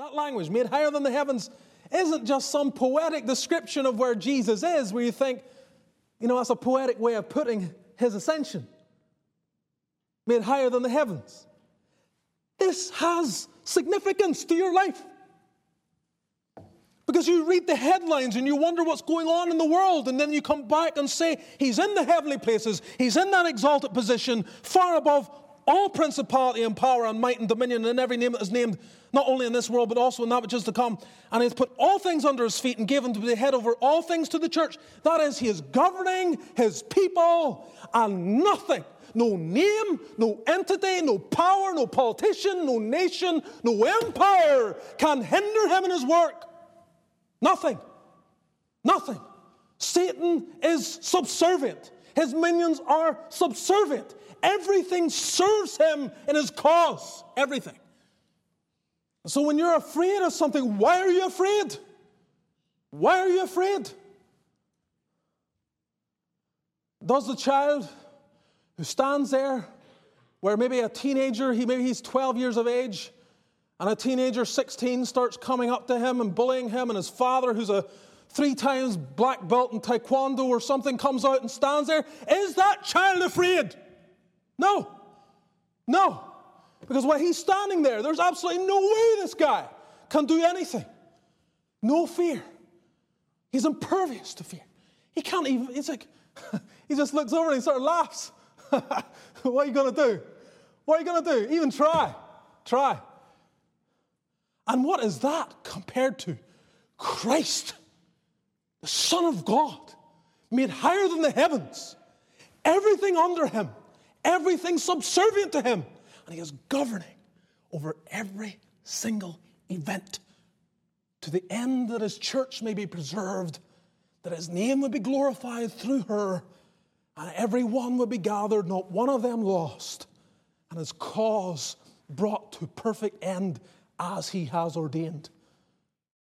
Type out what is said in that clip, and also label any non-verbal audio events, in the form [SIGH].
That language, made higher than the heavens, isn't just some poetic description of where Jesus is, where you think, you know, that's a poetic way of putting his ascension. Made higher than the heavens. This has significance to your life. Because you read the headlines and you wonder what's going on in the world, and then you come back and say, He's in the heavenly places, He's in that exalted position, far above all principality and power and might and dominion and every name that is named, not only in this world, but also in that which is to come. And He's put all things under His feet and given to be the head over all things to the church. That is, He is governing His people, and nothing no name, no entity, no power, no politician, no nation, no empire can hinder him in his work. Nothing. Nothing. Satan is subservient. His minions are subservient. Everything serves him in his cause. Everything. So when you're afraid of something, why are you afraid? Why are you afraid? Does the child who stands there where maybe a teenager, he maybe he's 12 years of age, and a teenager, 16, starts coming up to him and bullying him, and his father, who's a three times black belt in taekwondo or something, comes out and stands there. Is that child afraid? No. No. Because while he's standing there, there's absolutely no way this guy can do anything. No fear. He's impervious to fear. He can't even, he's like, [LAUGHS] he just looks over and he sort of laughs. [LAUGHS] what are you going to do? What are you going to do? Even try. Try. And what is that compared to Christ, the Son of God, made higher than the heavens, everything under him, everything subservient to him, and he is governing over every single event to the end that his church may be preserved, that his name would be glorified through her, and every one would be gathered, not one of them lost, and his cause brought to perfect end as he has ordained.